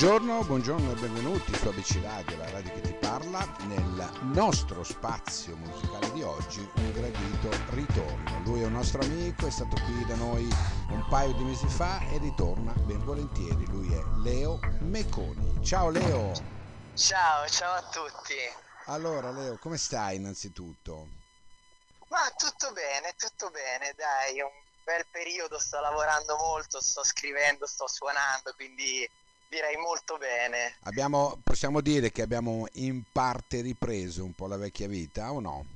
Buongiorno, buongiorno e benvenuti su ABC Radio, la radio che ti parla, nel nostro spazio musicale di oggi, un gradito ritorno. Lui è un nostro amico, è stato qui da noi un paio di mesi fa e ritorna ben volentieri. Lui è Leo Meconi. Ciao Leo! Ciao, ciao a tutti! Allora Leo, come stai innanzitutto? Ma tutto bene, tutto bene, dai, un bel periodo, sto lavorando molto, sto scrivendo, sto suonando, quindi direi molto bene. Abbiamo, possiamo dire che abbiamo in parte ripreso un po' la vecchia vita o no?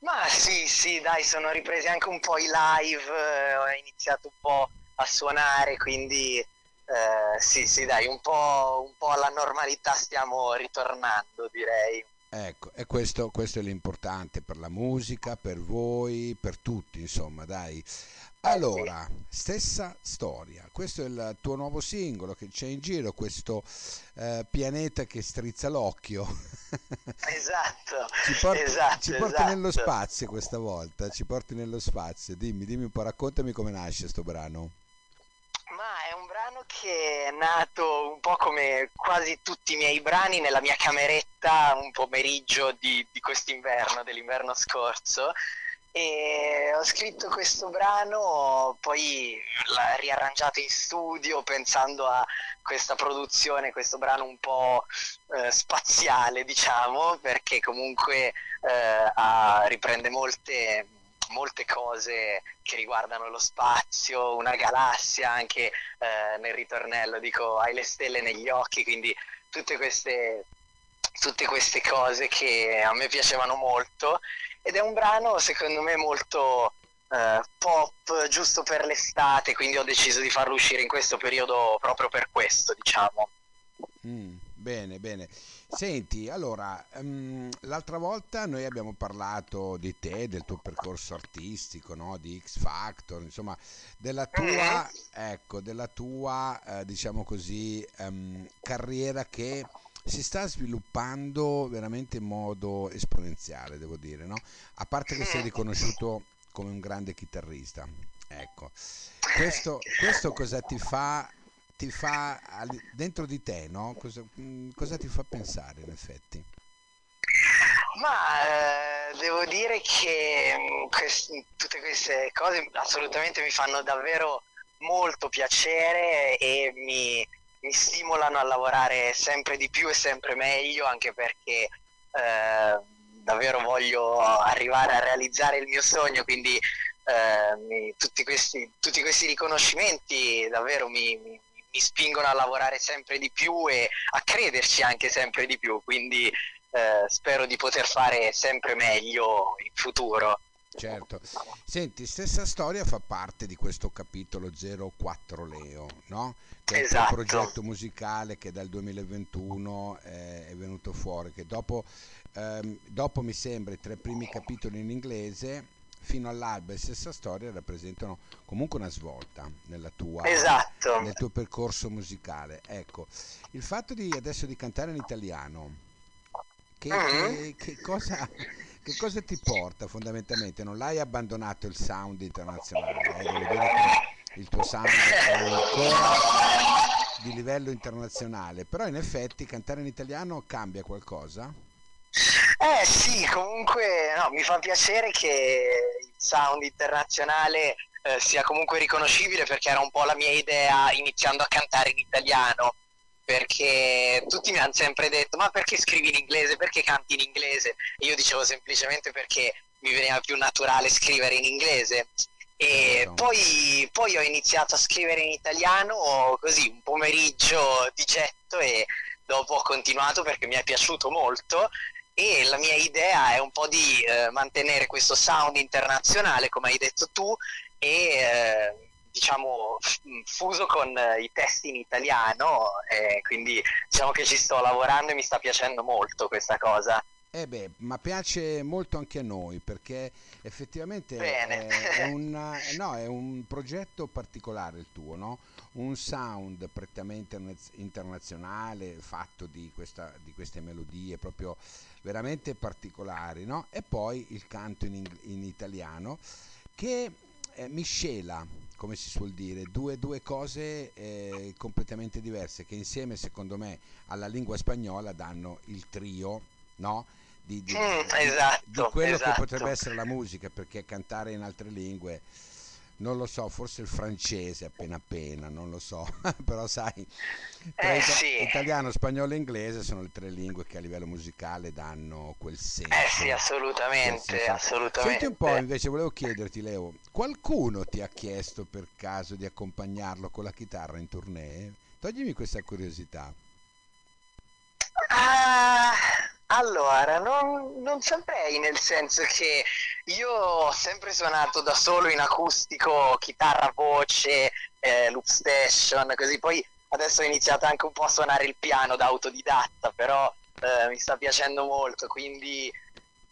Ma sì, sì, dai, sono ripresi anche un po' i live, eh, ho iniziato un po' a suonare, quindi eh, sì, sì, dai, un po', un po' alla normalità stiamo ritornando, direi. Ecco, e questo, questo è l'importante per la musica, per voi, per tutti, insomma, dai. Allora, stessa storia, questo è il tuo nuovo singolo che c'è in giro, questo eh, pianeta che strizza l'occhio. Esatto, ci porti, esatto, ci porti esatto. nello spazio questa volta, ci porti nello spazio. Dimmi, dimmi un po', raccontami come nasce sto brano. Ma è un brano che è nato un po' come quasi tutti i miei brani nella mia cameretta un pomeriggio di, di quest'inverno, dell'inverno scorso e ho scritto questo brano, poi l'ho riarrangiato in studio pensando a questa produzione, questo brano un po' eh, spaziale, diciamo, perché comunque eh, ha, riprende molte, molte cose che riguardano lo spazio, una galassia, anche eh, nel ritornello dico hai le stelle negli occhi, quindi tutte queste, tutte queste cose che a me piacevano molto ed è un brano secondo me molto eh, pop giusto per l'estate quindi ho deciso di farlo uscire in questo periodo proprio per questo diciamo mm, bene bene senti allora um, l'altra volta noi abbiamo parlato di te del tuo percorso artistico no? di X Factor insomma della tua mm-hmm. ecco della tua eh, diciamo così um, carriera che si sta sviluppando veramente in modo esponenziale, devo dire, no? A parte che sei riconosciuto come un grande chitarrista. Ecco, questo, questo cosa ti fa, ti fa dentro di te, no? Cosa, cosa ti fa pensare in effetti? Ma eh, devo dire che quest- tutte queste cose assolutamente mi fanno davvero molto piacere e mi, mi stimolano a lavorare sempre di più e sempre meglio, anche perché eh, davvero voglio arrivare a realizzare il mio sogno, quindi eh, tutti, questi, tutti, questi, riconoscimenti davvero mi, mi, mi, spingono a lavorare sempre di più e a crederci anche sempre di più, quindi eh, spero di poter fare sempre meglio in futuro. Certo. Senti, stessa storia fa parte di questo capitolo 04 Leo, no? Che è esatto. il progetto musicale che dal 2021 eh, è venuto fuori, che dopo, ehm, dopo mi sembra i tre primi capitoli in inglese fino all'alba e stessa storia rappresentano comunque una svolta nella tua, esatto. nel tuo percorso musicale. Ecco, il fatto di adesso di cantare in italiano, che, mm-hmm. che, che cosa che cosa ti porta fondamentalmente? Non l'hai abbandonato il sound internazionale, eh? Il tuo sound è ancora di livello internazionale, però in effetti cantare in italiano cambia qualcosa? Eh sì, comunque no, mi fa piacere che il sound internazionale eh, sia comunque riconoscibile perché era un po' la mia idea iniziando a cantare in italiano perché tutti mi hanno sempre detto ma perché scrivi in inglese, perché canti in inglese? E io dicevo semplicemente perché mi veniva più naturale scrivere in inglese. E no. poi, poi, ho iniziato a scrivere in italiano così un pomeriggio di getto e dopo ho continuato perché mi è piaciuto molto e la mia idea è un po' di eh, mantenere questo sound internazionale come hai detto tu e eh, diciamo fuso con eh, i testi in italiano e quindi diciamo che ci sto lavorando e mi sta piacendo molto questa cosa. Eh beh, ma piace molto anche a noi perché effettivamente è, è, un, no, è, un, progetto particolare il tuo, no? un sound prettamente internazionale fatto di, questa, di queste melodie proprio veramente particolari no? e poi il canto in, in italiano che eh, miscela come si suol dire, due, due cose eh, completamente diverse che insieme secondo me alla lingua spagnola danno il trio, no? Di, di, mm, esatto, di quello esatto. che potrebbe essere la musica, perché cantare in altre lingue non lo so, forse il francese appena appena, non lo so, però sai, eh, ita- sì. italiano, spagnolo e inglese sono le tre lingue che a livello musicale danno quel senso. Eh sì, assolutamente, senso. assolutamente. Senti un po', invece volevo chiederti Leo, qualcuno ti ha chiesto per caso di accompagnarlo con la chitarra in tournée? Toglimi questa curiosità. Ah, allora, non, non saprei, nel senso che io ho sempre suonato da solo in acustico, chitarra, voce, eh, loop station, così poi adesso ho iniziato anche un po' a suonare il piano da autodidatta, però eh, mi sta piacendo molto, quindi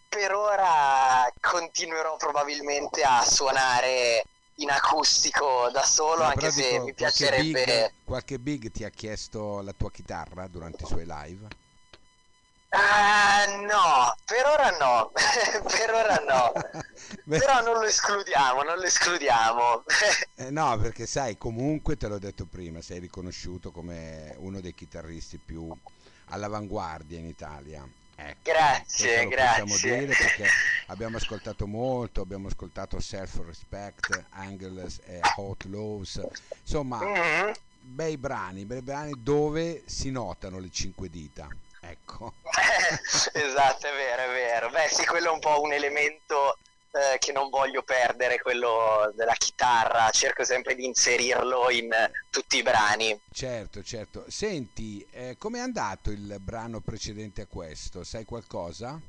per ora continuerò probabilmente a suonare in acustico da solo, no, anche se dico, mi piacerebbe... Big, qualche big ti ha chiesto la tua chitarra durante i suoi live? Uh, no, per ora no, per ora no, però non lo escludiamo, non lo escludiamo. eh, no, perché sai, comunque te l'ho detto prima, sei riconosciuto come uno dei chitarristi più all'avanguardia in Italia. Ecco, grazie, grazie. Possiamo dire perché abbiamo ascoltato molto, abbiamo ascoltato Self Respect, Angles e Hot Lows, insomma, mm-hmm. Bei brani, bei brani dove si notano le cinque dita. Ecco. esatto, è vero, è vero. Beh, sì, quello è un po' un elemento eh, che non voglio perdere, quello della chitarra. Cerco sempre di inserirlo in tutti i brani. Certo, certo. Senti, eh, com'è andato il brano precedente a questo? Sai qualcosa?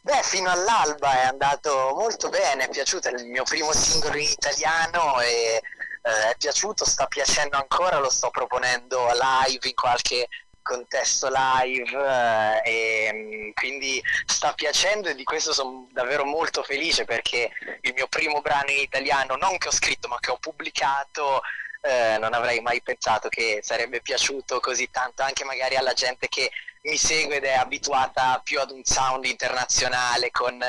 Beh, fino all'alba è andato molto bene, è piaciuto, è il mio primo singolo in italiano e eh, è piaciuto, sta piacendo ancora, lo sto proponendo live in qualche contesto live eh, e mm, quindi sta piacendo e di questo sono davvero molto felice perché il mio primo brano in italiano, non che ho scritto ma che ho pubblicato, eh, non avrei mai pensato che sarebbe piaciuto così tanto anche magari alla gente che mi segue ed è abituata più ad un sound internazionale con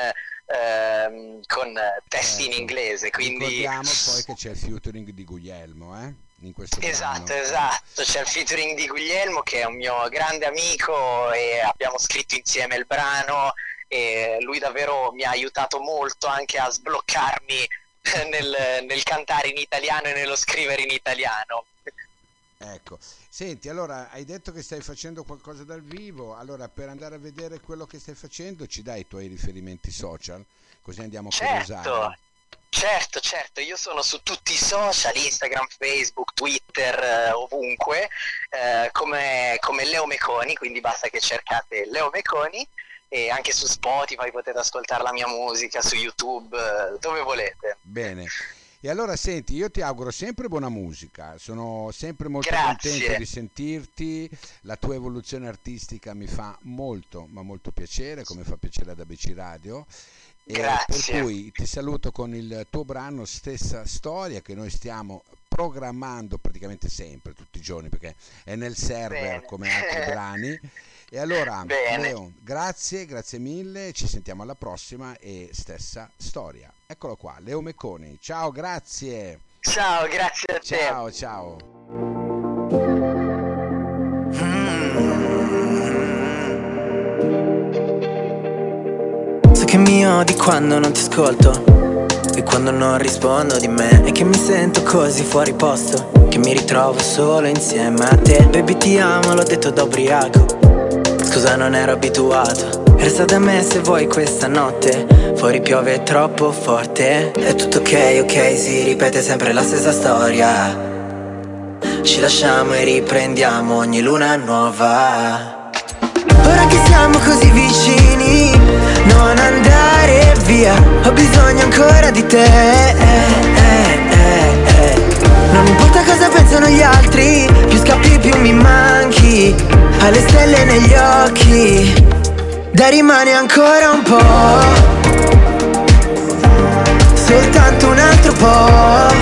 ehm, con testi ecco. in inglese. Quindi... Ricordiamo poi che c'è il featuring di Guglielmo, eh? in questo esatto, brano. esatto, c'è il featuring di Guglielmo che è un mio grande amico e abbiamo scritto insieme il brano e lui davvero mi ha aiutato molto anche a sbloccarmi nel, nel cantare in italiano e nello scrivere in italiano. Ecco, senti, allora hai detto che stai facendo qualcosa dal vivo, allora per andare a vedere quello che stai facendo ci dai i tuoi riferimenti social, così andiamo a certo. curiosare. Certo, certo, io sono su tutti i social, Instagram, Facebook, Twitter, eh, ovunque, eh, come, come, Leo Meconi, quindi basta che cercate Leo Meconi e anche su Spotify potete ascoltare la mia musica, su YouTube, eh, dove volete. Bene. E allora senti, io ti auguro sempre buona musica, sono sempre molto Grazie. contento di sentirti, la tua evoluzione artistica mi fa molto, ma molto piacere, come fa piacere ad ABC Radio Grazie. Per cui ti saluto con il tuo brano Stessa Storia che noi stiamo programmando praticamente sempre, tutti i giorni, perché è nel server Bene. come altri brani. E allora, Bene. Leo, grazie, grazie mille, ci sentiamo alla prossima e stessa storia. Eccolo qua, Leo Mecconi. Ciao, grazie. Ciao, grazie a te. Ciao, ciao. che mi odi quando non ti ascolto E quando non rispondo di me E che mi sento così fuori posto Che mi ritrovo solo insieme a te Baby ti amo, l'ho detto da ubriaco Scusa non ero abituato Resta da me se vuoi questa notte. Fuori piove troppo forte. È tutto ok, ok, si ripete sempre la stessa storia. Ci lasciamo e riprendiamo ogni luna nuova. Ora che siamo così vicini Non andare via. Ho bisogno ancora di te. Non importa cosa pensano gli altri Più scappi più mi manchi. Hai le stelle negli occhi Dai rimane ancora un po' Soltanto un altro po'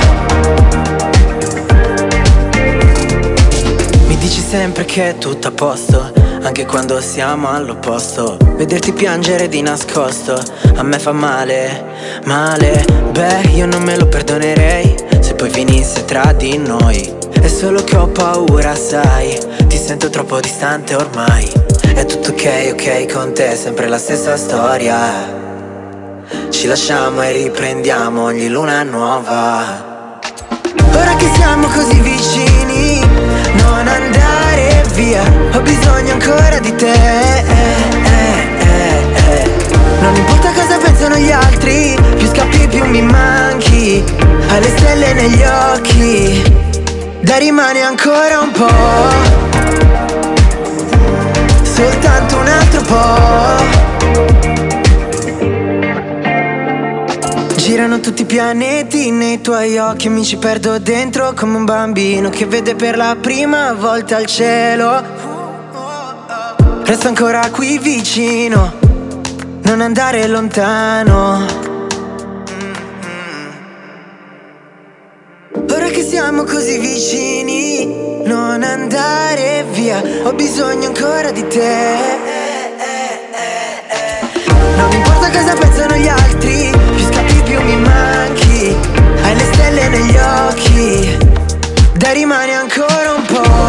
Mi dici sempre che è tutto a posto anche quando siamo all'opposto. Vederti piangere di nascosto, a me fa male, male. Beh, io non me lo perdonerei se poi finisse tra di noi. È solo che ho paura, sai, ti sento troppo distante ormai. È tutto ok, ok con te, sempre la stessa storia. Ci lasciamo e riprendiamo ogni luna nuova. Ora che siamo così vicini, non andare via, ho bisogno ancora di te. Non importa cosa pensano gli altri, più scappi più mi manchi, hai le stelle negli occhi, da rimane ancora un po', Tutti i pianeti nei tuoi occhi mi ci perdo dentro come un bambino che vede per la prima volta il cielo. Resto ancora qui vicino, non andare lontano. Mm-hmm. Ora che siamo così vicini, non andare via, ho bisogno ancora di te. Non mi importa cosa pensano gli altri. baby Dai rimani ancora un po'